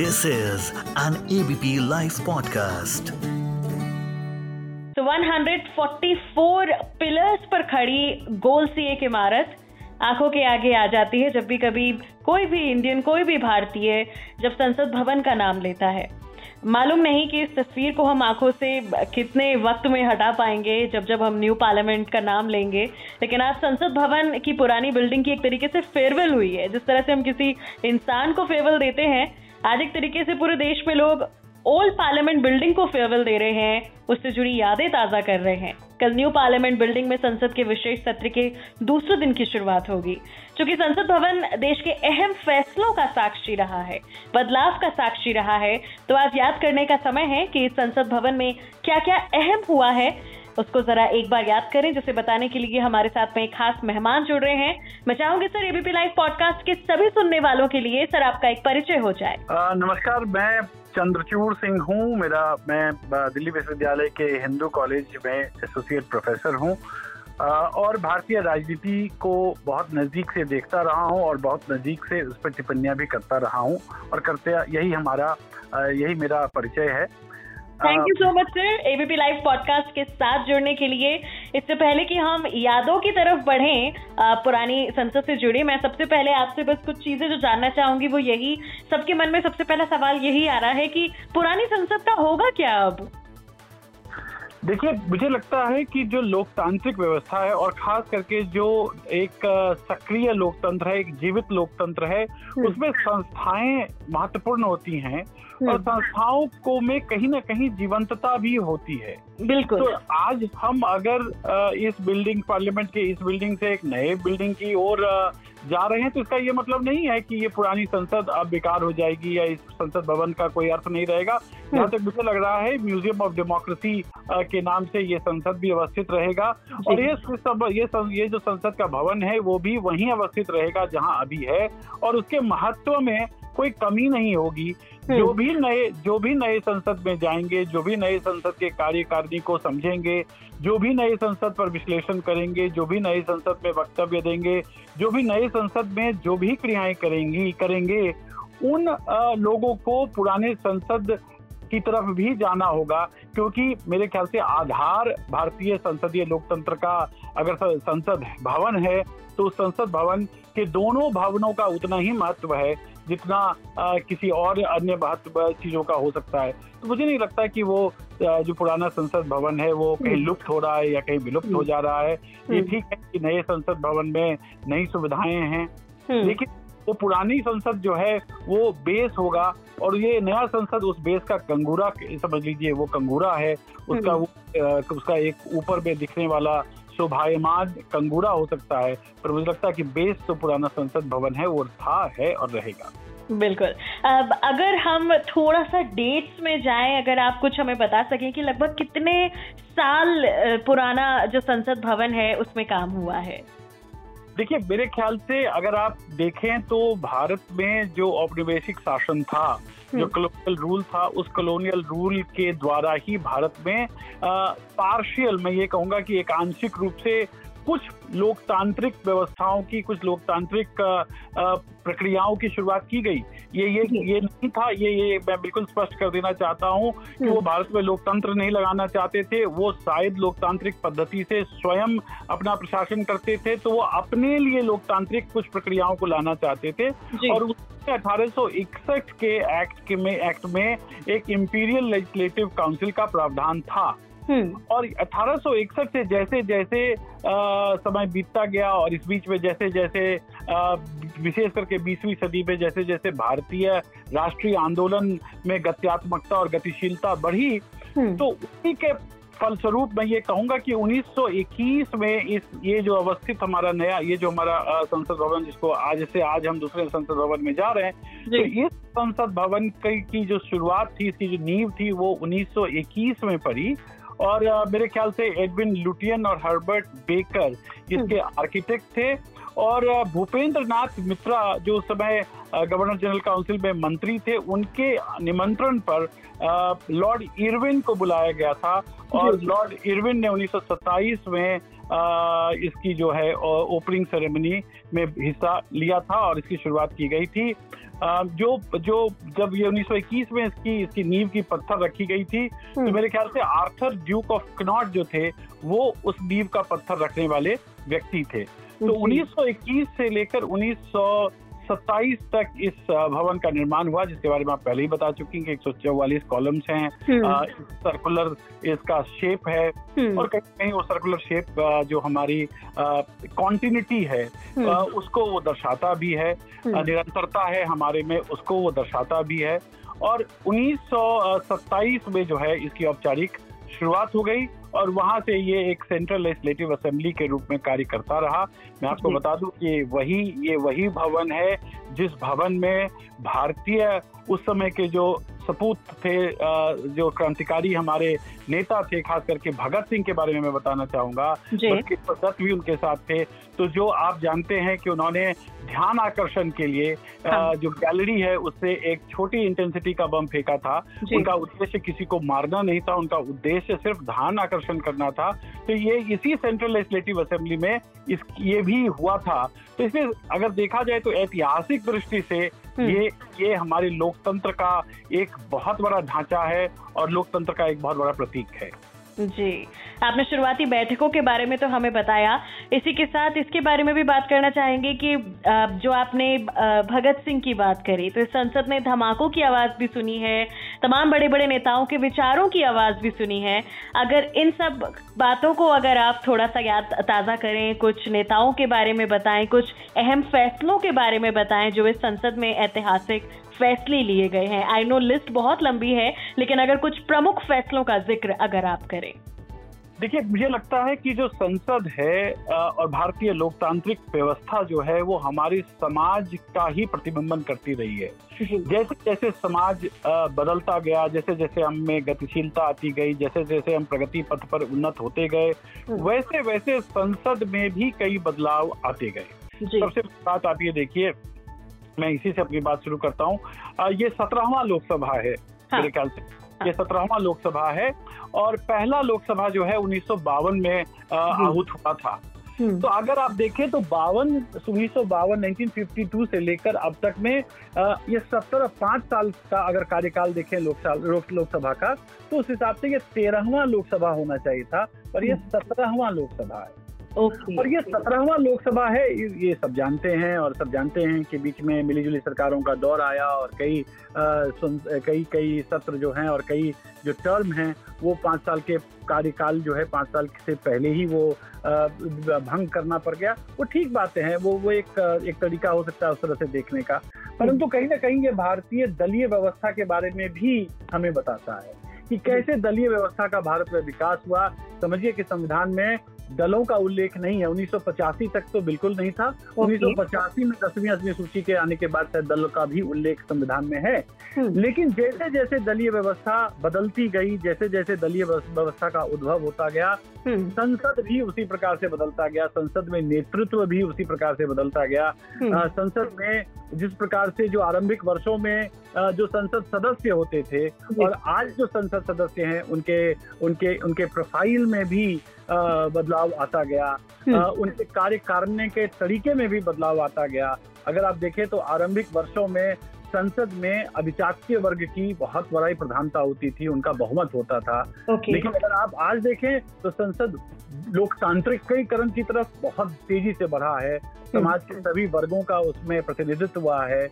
This is an ABP Life podcast. तो 144 pillars पर खड़ी गोल सी एक इमारत आँखों के आगे आ जाती है जब भी कभी कोई भी इंडियन, कोई भी भारतीय जब संसद भवन का नाम लेता है मालूम नहीं कि इस तस्वीर को हम आँखों से कितने वक्त में हटा पाएँगे जब जब हम न्यू पार्लियामेंट का नाम लेंगे लेकिन आज संसद भवन की पुरानी बिल्डिंग की एक तरीके से फेयरवेल हुई है, जिस तरह से हम किसी इंसान को फेयरवेल देते हैं आज एक तरीके से पूरे देश में लोग ओल्ड पार्लियामेंट बिल्डिंग को फेयरवेल दे रहे हैं, उससे जुड़ी यादें ताज़ा कर रहे हैं। कल न्यू पार्लियामेंट बिल्डिंग में संसद के विशेष सत्र के दूसरे दिन की शुरुआत होगी क्योंकि संसद भवन देश के अहम फैसलों का साक्षी रहा है, बदलाव का साक्षी रहा है। तो आज याद करने का समय है कि संसद भवन में क्या क्या अहम हुआ है उसको जरा एक बार याद करें जिसे बताने के लिए हमारे साथ में एक खास मेहमान जुड़ रहे हैं। मैं चाहूँगी सर एबीपी लाइव पॉडकास्ट के सभी सुनने वालों के लिए सर आपका एक परिचय हो जाए। नमस्कार, मैं चंद्रचूड़ सिंह हूँ। मेरा, मैं दिल्ली विश्वविद्यालय के हिंदू कॉलेज में एसोसिएट प्रोफेसर हूँ। और भारतीय राजनीति को बहुत नज़दीक से देखता रहा हूँ और बहुत नज़दीक से उस पर टिप्पणियाँ भी करता रहा हूँ। और करते, यही हमारा यही मेरा परिचय है। Thank you so much sir ABP live podcast के साथ जुड़ने के लिए इससे पहले कि हम यादों की तरफ़ बढ़ें पुरानी संसद से जुड़े मैं सबसे पहले आपसे बस कुछ चीज़ें जो जानना चाहूँगी वो यही। सबके मन में सबसे पहला सवाल यही आ रहा है कि पुरानी संसद का होगा क्या अब? देखिए मुझे लगता है कि जो लोकतांत्रिक व्यवस्था है और खास करके जो एक सक्रिय लोकतंत्र है एक जीवित लोकतंत्र है हम्म। उसमें संस्थाएँ महत्वपूर्ण होती हैं। और हम्म। संस्थाओं को में कहीं ना कहीं जीवंतता भी होती है। बिल्कुल। तो आज हम अगर इस बिल्डिंग पार्लियामेंट के इस बिल्डिंग से एक नए बिल्डिंग की ओर जा रहे हैं तो इसका ये मतलब नहीं है कि ये पुरानी संसद अब बेकार हो जाएगी या इस संसद भवन का कोई अर्थ नहीं रहेगा। जहाँ तक मुझे लग रहा है म्यूज़ियम ऑफ़ डेमोक्रेसी के नाम से ये संसद भी अवस्थित रहेगा। और ये सब ये सं, ये जो संसद का भवन है वो भी वहीं अवस्थित रहेगा जहाँ अभी है। और उसके महत्व में कोई कमी नहीं होगी। हम्म। जो भी नए जो भी नए संसद में जाएँगे जो भी नए संसद के कार्यकारिणी को समझेंगे जो भी नए संसद पर विश्लेषण करेंगे जो भी नए संसद में वक्तव्य देंगे जो भी नए संसद में जो भी क्रियाएँ करेंगी करेंगे उन लोगों को पुराने संसद की तरफ़ भी जाना होगा क्योंकि मेरे ख्याल से आधार भारतीय संसदीय लोकतंत्र का अगर संसद भवन है तो संसद भवन के दोनों भवनों का उतना ही महत्व है जितना आ, किसी और अन्य महत्व चीज़ों का हो सकता है तो मुझे नहीं लगता कि वो जो पुराना संसद भवन है वो कहीं हम्म। लुप्त हो रहा है या कहीं विलुप्त हो हम्म। जा रहा है ये हम्म। ठीक है कि नए संसद भवन में नई सुविधाएँ हैं लेकिन वो पुरानी संसद जो है वो बेस होगा और ये नया संसद उस बेस का कंगूरा समझ लीजिए वो कंगूरा है उसका वो उसका एक ऊपर में दिखने वाला शोभायमान कंगूरा हो सकता है, पर मुझे लगता है कि बेस तो पुराना संसद भवन है, वो था, है और रहेगा। बिल्कुल। अब अगर हम थोड़ा सा डेट्स में जाएँ, अगर आप कुछ हमें बता सकें कि लगभग कितने साल पुराना जो संसद भवन है, उसमें काम हुआ है? देखिए मेरे ख्याल से अगर आप देखें तो भारत में जो औपनिवेशिक शासन था जो कलोनियल हम्म। रूल था उस कलोनियल रूल के द्वारा ही भारत में पार्शियल मैं ये कहूँगा कि एक आंशिक रूप से कुछ लोकतांत्रिक व्यवस्थाओं की कुछ लोकतांत्रिक प्रक्रियाओं की शुरुआत की गई ये ये ये नहीं था ये ये मैं बिल्कुल स्पष्ट कर देना चाहता हूँ कि वो हम्म। भारत में लोकतंत्र नहीं लगाना चाहते थे वो शायद लोकतांत्रिक पद्धति से स्वयं अपना प्रशासन करते थे तो वो अपने लिए लोकतांत्रिक कुछ प्रक्रियाओं को लाना चाहते थे और अठारह सौ इकसठ के एक्ट के में एक्ट में एक इम्पीरियल लेजिस्लेटिव काउंसिल का प्रावधान था। और 1861 से जैसे जैसे आ, समय बीतता गया और इस बीच में जैसे जैसे विशेष करके बीसवीं सदी में जैसे जैसे भारतीय राष्ट्रीय आंदोलन में गत्यात्मकता और गतिशीलता बढ़ी हम्म। तो उसी के फलस्वरूप मैं ये कहूँगा कि 1921 में इस ये जो अवस्थित हमारा नया ये जो हमारा संसद भवन जिसको आज से आज हम दूसरे संसद भवन में जा रहे हैं तो इस संसद भवन की जो शुरुआत थी इसकी जो नींव थी वो 1921 में पड़ी। और मेरे ख्याल से एडविन लुटियन और हर्बर्ट बेकर इसके आर्किटेक्ट थे। और भूपेंद्र नाथ मित्रा जो उस समय गवर्नर जनरल काउंसिल में मंत्री थे उनके निमंत्रण पर लॉर्ड इरविन को बुलाया गया था। और लॉर्ड इरविन ने 1927 में इसकी जो है ओपनिंग सेरेमनी में हिस्सा लिया था और इसकी शुरुआत की गई थी। जो जो जब ये 1921 में इसकी इसकी नींव की पत्थर रखी गई थी तो हम्म। मेरे ख्याल से आर्थर ड्यूक ऑफ़ कनॉट जो थे वो उस नींव का पत्थर रखने वाले व्यक्ति थे। तो 1921 से लेकर 1927 तक इस भवन का निर्माण हुआ जिसके बारे में आप पहले ही बता चुकी हैं कि एक सौ चौवालीस कॉलम्स हैं। सर्कुलर हम्म। इसका शेप है। हम्म। और कहीं कहीं वो सर्कुलर शेप जो हमारी कॉन्टिन्यूटी है उसको वो दर्शाता भी है। निरंतरता है हमारे में उसको वो दर्शाता भी है। और 1927 में जो है इसकी औपचारिक शुरुआत हो गई और वहाँ से ये एक सेंट्रल लेजिस्लेटिव असेंबली के रूप में कार्य करता रहा। मैं आपको बता दूँ कि वही ये वही भवन है जिस भवन में भारतीय उस समय के जो सपूत थे जो क्रांतिकारी हमारे नेता थे खास करके भगत सिंह के बारे में मैं बताना चाहूँगा। दत्त भी उनके साथ थे। तो जो आप जानते हैं कि उन्होंने ध्यान आकर्षण के लिए हाँ। जो गैलरी है उससे एक छोटी इंटेंसिटी का बम फेंका था। उनका उद्देश्य किसी को मारना नहीं था उनका उद्देश्य सिर्फ़ ध्यान आकर्षण करना था। तो ये इसी सेंट्रल लेजिस्लेटिव असेंबली में इस ये भी हुआ था। तो इसमें अगर देखा जाए तो ऐतिहासिक दृष्टि से। ये ये हमारे लोकतंत्र का एक बहुत बड़ा ढांचा है और लोकतंत्र का एक बहुत बड़ा प्रतीक है। जी। आपने शुरुआती बैठकों के बारे में तो हमें बताया। इसी के साथ इसके बारे में भी बात करना चाहेंगे कि जो आपने भगत सिंह की बात करी तो संसद में धमाकों की आवाज़ भी सुनी है, तमाम बड़े बड़े नेताओं के विचारों की आवाज़ भी सुनी है। अगर इन सब बातों को अगर आप थोड़ा सा याद, ताज़ा करें, कुछ नेताओं के बारे में बताएँ, कुछ अहम फैसलों के बारे में बताएँ, जो इस संसद में ऐतिहासिक फैसले लिए गए हैं। आई नो लिस्ट बहुत लंबी है, लेकिन अगर कुछ प्रमुख फैसलों का ज़िक्र अगर आप करें। देखिए मुझे लगता है कि जो संसद है और भारतीय लोकतांत्रिक व्यवस्था जो है वो हमारी समाज का ही प्रतिबिंबन करती रही है। जैसे जैसे समाज बदलता गया जैसे जैसे हम में गतिशीलता आती गई जैसे जैसे हम प्रगति पथ पर उन्नत होते गए हम्म। वैसे वैसे संसद में भी कई बदलाव आते गए। सबसे बात आप ये देखिए मैं इसी से अपनी बात शुरू करता हूँ। ये सत्रहवा लोकसभा है हाँ। मेरे ख्याल से। ये सत्रहवा लोकसभा है और पहला लोकसभा जो है उन्नीस सौ बावन में आहूत हुआ था हम्म। तो अगर आप देखें तो बावन उन्नीस सौ बावन नाइनटीन से लेकर अब तक में ये सत्रह पाँच साल का अगर कार्यकाल देखें लोकसभा लोकसभा का तो उस हिसाब से ये तेरहवा लोकसभा होना चाहिए था पर ये हम्म। सत्रहवा लोकसभा है Okay. और ये सत्रहवा लोकसभा है ये सब जानते हैं और सब जानते हैं कि बीच में मिली सरकारों का दौर आया और कई कई कई सत्र जो हैं और कई जो टर्म हैं वो पाँच साल के कार्यकाल जो है पाँच साल से पहले ही वो आ, भंग करना पड़ गया। वो ठीक बातें हैं वो वो एक एक तरीका हो सकता है उस तरह से देखने का। परंतु कहीं ना कहीं ये भारतीय दलीय व्यवस्था के बारे में भी हमें बताता है कि कैसे दलीय व्यवस्था का भारत में विकास हुआ। समझिए कि संविधान में दलों का उल्लेख नहीं है उन्नीस सौ पचासी तक तो बिल्कुल नहीं था उन्नीस okay. में दसवीं अठवीं सूची के आने के बाद शायद दल का भी उल्लेख संविधान में है हम्म। लेकिन जैसे जैसे दलीय व्यवस्था बदलती गई जैसे जैसे दलीय व्यवस्था का उद्भव होता गया हम्म। संसद भी उसी प्रकार से बदलता गया संसद में नेतृत्व भी उसी प्रकार से बदलता गया हम्म। संसद में जिस प्रकार से जो आरंभिक वर्षों में जो संसद सदस्य होते थे और आज जो संसद सदस्य हैं उनके उनके उनके प्रोफ़ाइल में भी बदलाव आता गया हम्म। उनके कार्य करने के तरीके में भी बदलाव आता गया अगर आप देखें तो आरंभिक वर्षों में संसद में अभिचात्य वर्ग की बहुत बड़ी प्रधानता होती थी उनका बहुमत होता था okay. लेकिन अगर आप आज देखें तो संसद लोकतांत्रिकरण की तरफ़ बहुत तेज़ी से बढ़ा है। समाज के सभी वर्गों का उसमें प्रतिनिधित्व हुआ है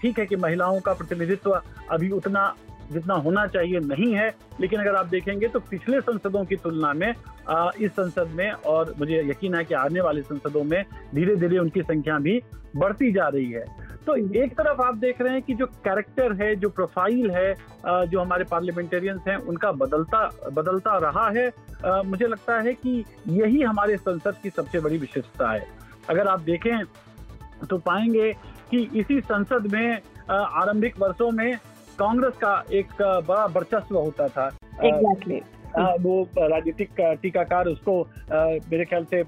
ठीक है कि महिलाओं का प्रतिनिधित्व अभी उतना जितना होना चाहिए नहीं है लेकिन अगर आप देखेंगे तो पिछले संसदों की तुलना में आ, इस संसद में और मुझे यकीन है कि आने वाले संसदों में धीरे धीरे उनकी संख्या भी बढ़ती जा रही है। तो एक तरफ़ आप देख रहे हैं कि जो कैरेक्टर है जो प्रोफ़ाइल है जो हमारे पार्लियामेंटेरियंस हैं उनका बदलता बदलता रहा है। मुझे लगता है कि यही हमारे संसद की सबसे बड़ी विशेषता है। अगर आप देखें तो पाएँगे कि इसी संसद में आरंभिक वर्षों में कांग्रेस का एक बड़ा वर्चस्व होता था। exactly. वो राजनीतिक टीकाकार उसको मेरे ख्याल से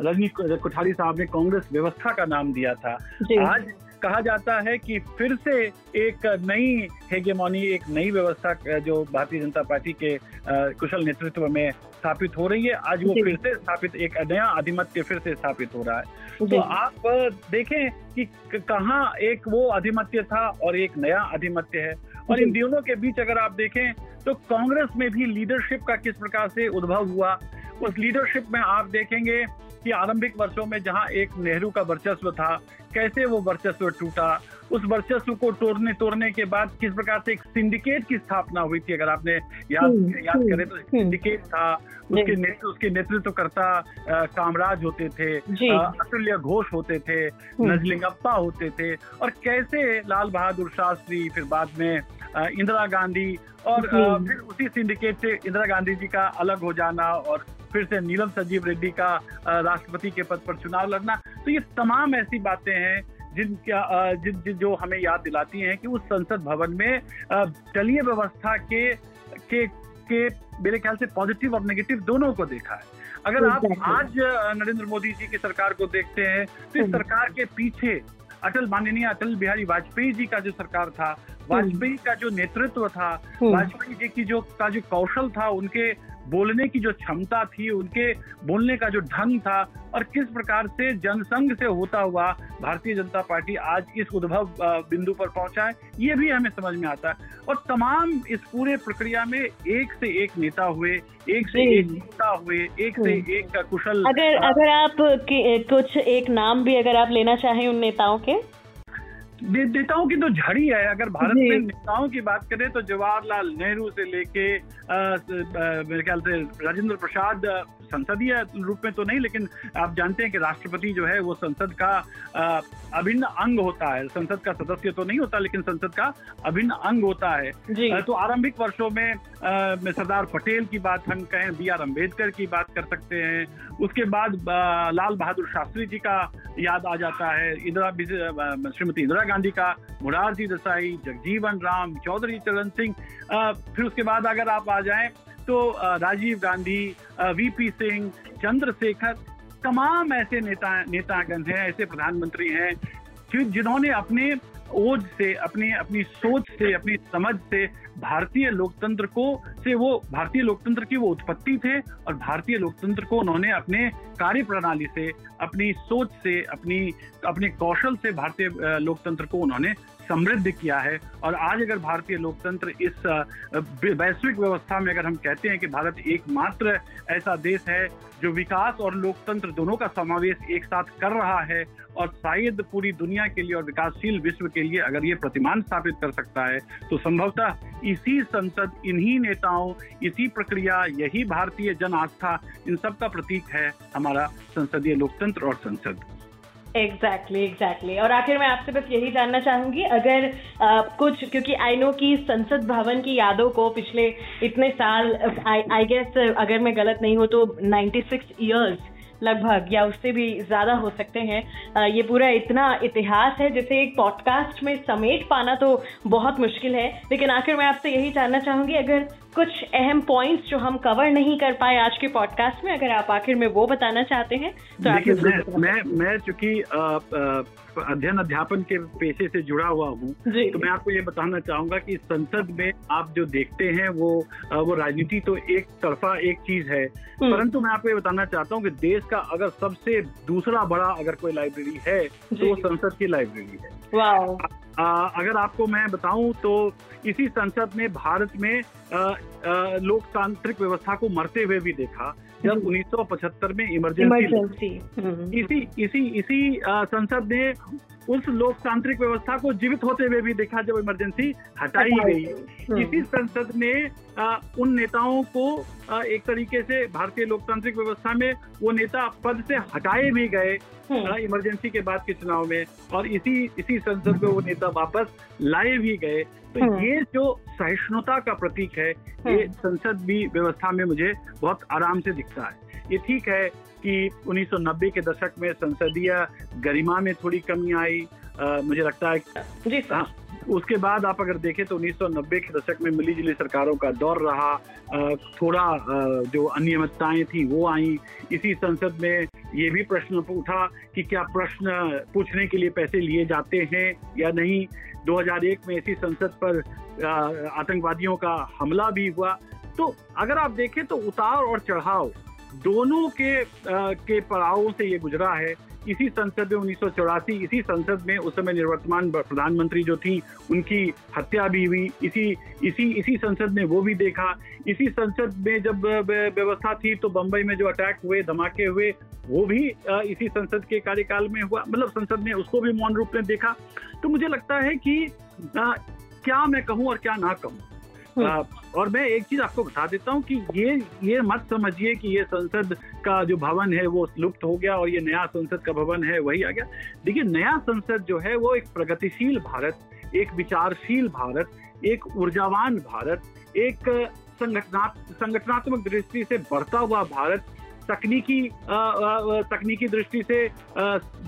रजनी कोठारी साहब ने कांग्रेस व्यवस्था का नाम दिया था। आज कहा जाता है कि फिर से एक नई हेगेमोनी एक नई व्यवस्था जो भारतीय जनता पार्टी के कुशल नेतृत्व में स्थापित हो रही है आज वो फिर से स्थापित एक नया आधिमत्य फिर से स्थापित हो रहा है। तो आप देखें कि कहाँ एक वो आधिमत्य था और एक नया आधिमत्य है। और इन दोनों के बीच अगर आप देखें तो कांग्रेस में भी लीडरशिप का किस प्रकार से उद्भव हुआ उस लीडरशिप में आप देखेंगे कि आरंभिक वर्षों में जहाँ एक नेहरू का वर्चस्व था कैसे वो वर्चस्व टूटा? उस वर्चस्व को तोड़ने तोड़ने के बाद किस प्रकार से एक सिंडिकेट की स्थापना हुई थी? अगर आपने याद हम्म, याद हम्म, करें तो सिंडिकेट हम्म। था उसके नेतृत्व उसके नेतृत्वकर्ता कामराज होते थे अतुल्य घोष होते थे नजलिंगप्पा होते थे। और कैसे लाल बहादुर शास्त्री फिर बाद में इंदिरा गांधी और फिर उसी सिंडिकेट से इंदिरा गांधी जी का अलग हो जाना और फिर से नीलम संजीव रेड्डी का राष्ट्रपति के पद पर चुनाव लड़ना। तो ये तमाम ऐसी बातें हैं जिन क्या जिन, जिन जो हमें याद दिलाती हैं कि उस संसद भवन में दलीय व्यवस्था के के के मेरे ख्याल से पॉजिटिव और नेगेटिव दोनों को देखा है। अगर आप आज नरेंद्र मोदी जी की सरकार को देखते हैं तो इस हम्म। सरकार के पीछे अटल माननीय अटल बिहारी वाजपेयी जी का जो सरकार था वाजपेयी का जो नेतृत्व था हम्म। वाजपेयी जी की जो का जो कौशल था उनके बोलने की जो क्षमता थी उनके बोलने का जो ढंग था और किस प्रकार से जनसंघ से होता हुआ भारतीय जनता पार्टी आज इस उद्भव बिंदु पर पहुँचा है ये भी हमें समझ में आता है। और तमाम इस पूरे प्रक्रिया में एक से एक नेता हुए एक से एक नेता हुए एक से एक का कुशल अगर अगर आप कुछ एक नाम भी अगर आप लेना चाहें उन नेताओं के? नेताओं की तो झड़ी है। अगर भारत में नेताओं की बात करें तो जवाहरलाल नेहरू से लेके मेरे ख्याल से राजेंद्र प्रसाद संसदीय रूप में तो नहीं लेकिन आप जानते हैं कि राष्ट्रपति जो है वो संसद का अभिन्न अंग होता है। संसद का सदस्य तो नहीं होता लेकिन संसद का अभिन्न अंग होता है। तो आरंभिक वर्षों में सरदार पटेल की बात हम कहें, बी आर अंबेडकर की बात कर सकते हैं। उसके बाद लाल बहादुर शास्त्री जी का याद आ जाता है। इंदिरा श्रीमती इंदिरा गांधी का मुरारजी देसाई, जगजीवन राम, चौधरी चरण सिंह फिर उसके बाद अगर आप आ जाएँ तो राजीव गांधी वीपी सिंह, चंद्रशेखर, तमाम ऐसे नेता, नेतागण हैं, ऐसे प्रधानमंत्री हैं जिन्होंने अपने ओज से, अपनी अपनी सोच से, अपनी समझ से भारतीय लोकतंत्र को से वो, भारतीय लोकतंत्र की वो उत्पत्ति थे और भारतीय लोकतंत्र को उन्होंने अपने कार्य प्रणाली से, अपनी सोच से, अपनी, अपने कौशल से भारतीय लोकतंत्र को उन्होंने समृद्ध किया है। और आज अगर भारतीय लोकतंत्र इस वैश्विक व्यवस्था में अगर हम कहते हैं कि भारत एकमात्र ऐसा देश है जो विकास और लोकतंत्र दोनों का समावेश एक साथ कर रहा है और शायद पूरी दुनिया के लिए और विकासशील विश्व के लिए अगर ये प्रतिमान स्थापित कर सकता है तो संभवतः इसी संसद इन्हीं नेताओं इसी प्रक्रिया यही भारतीय जन आस्था इन सब का प्रतीक है हमारा संसदीय लोकतंत्र और संसद एग्जैक्टली exactly, एग्जैक्टली exactly. और आखिर मैं आपसे बस यही जानना चाहूँगी अगर आ, कुछ क्योंकि आई नो की संसद भवन की यादों को पिछले इतने साल आई गेस अगर मैं गलत नहीं हूँ तो 96 इयर्स लगभग, या उससे भी ज़्यादा हो सकते हैं। ये पूरा इतना इतिहास है, जिसे एक पॉडकास्ट में समेट पाना तो बहुत मुश्किल है। लेकिन आखिर मैं आपसे यही जानना चाहूँगी, अगर कुछ अहम पॉइंट्स जो हम कवर नहीं कर पाए आज के पॉडकास्ट में अगर आप आखिर में वो बताना चाहते हैं तो मैं, मैं मैं चूँकि अध्ययन अध्यापन के पेशे से जुड़ा हुआ हूँ तो मैं आपको ये बताना चाहूँगा कि संसद में आप जो देखते हैं वो वो राजनीति तो एक तरफा एक चीज़ है हम्म। परंतु मैं आपको ये बताना चाहता हूँ कि देश का अगर सबसे दूसरा बड़ा अगर कोई लाइब्रेरी है तो संसद की लाइब्रेरी है। अगर आपको मैं बताऊँ तो इसी संसद ने भारत में लोकतांत्रिक व्यवस्था को मरते हुए भी देखा। जब 1975 में इमरजेंसी हम्म। इसी इसी इसी संसद ने उस लोकतांत्रिक व्यवस्था को जीवित होते हुए भी देखा जब इमरजेंसी हटाई गई हम्म। इसी संसद ने उन नेताओं को एक तरीके से भारतीय लोकतांत्रिक व्यवस्था में वो नेता पद से हटाए भी गए हम्म। इमरजेंसी के बाद के चुनाव में और इसी इसी संसद में वो नेता वापस लाए भी गए तो हम्म। ये जो सहिष्णुता का प्रतीक है ये संसद भी व्यवस्था में मुझे बहुत आराम से दिखता है। ये ठीक है कि 1990 के दशक में संसदीय गरिमा में थोड़ी कमी आई आ, मुझे लगता है जी हाँ। उसके बाद आप अगर देखें तो 1990 के दशक में मिली जुली सरकारों का दौर रहा। थोड़ा जो अनियमितताएँ थी वो आई। इसी संसद में ये भी प्रश्न उठा कि क्या प्रश्न पूछने के लिए पैसे लिए जाते हैं या नहीं? 2001 में इसी संसद पर आतंकवादियों का हमला भी हुआ। तो अगर आप देखें तो उतार और चढ़ाव दोनों के आ, के पड़ावों से ये गुजरा है। इसी संसद में उन्नीस सौ चौरासी इसी संसद में उस समय निवर्तमान प्रधानमंत्री जो थी उनकी हत्या भी हुई। इसी इसी इसी संसद में वो भी देखा। इसी संसद में जब व्यवस्था थी तो बम्बई में जो अटैक हुए धमाके हुए वो भी इसी संसद के कार्यकाल में हुआ। मतलब संसद ने उसको भी मौन रूप में देखा। तो मुझे लगता है कि आ, क्या मैं कहूँ और क्या ना कहूँ। हम्म। और मैं एक चीज़ आपको बता देता हूँ कि ये ये मत समझिए कि ये संसद का जो भवन है वो लुप्त हो गया और ये नया संसद का भवन है, वही आ गया देखिए, नया संसद जो है वो एक प्रगतिशील भारत, एक विचारशील भारत, एक ऊर्जावान भारत, एक संगठनात्मक दृष्टि से बढ़ता हुआ भारत, तकनीकी तकनीकी दृष्टि से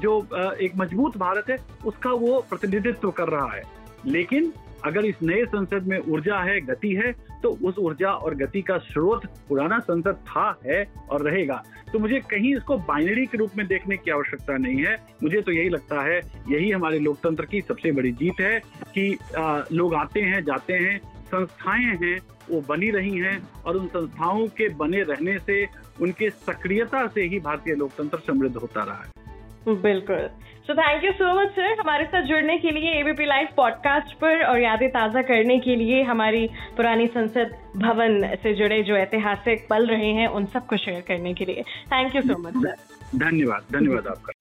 जो एक मज़बूत भारत है, उसका वो प्रतिनिधित्व कर रहा है लेकिन अगर इस नए संसद में ऊर्जा है गति है तो उस ऊर्जा और गति का स्रोत पुराना संसद था है और रहेगा। तो मुझे कहीं इसको बाइनरी के रूप में देखने की आवश्यकता नहीं है। मुझे तो यही लगता है यही हमारे लोकतंत्र की सबसे बड़ी जीत है कि आ, लोग आते हैं जाते हैं संस्थाएँ हैं वो बनी रही हैं और उन संस्थाओं के बने रहने से उनके सक्रियता से ही भारतीय लोकतंत्र समृद्ध होता रहा है। बिल्कुल। So thank you so much sir हमारे साथ जुड़ने के लिए एबीपी लाइव पॉडकास्ट पर और यादें ताज़ा करने के लिए हमारी पुरानी संसद भवन से जुड़े जो ऐतिहासिक पल रहे हैं उन सबको शेयर करने के लिए। Thank you so much sir धन्यवाद धन्यवाद आपका।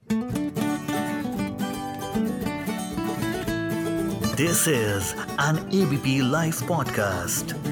This is an ABP live podcast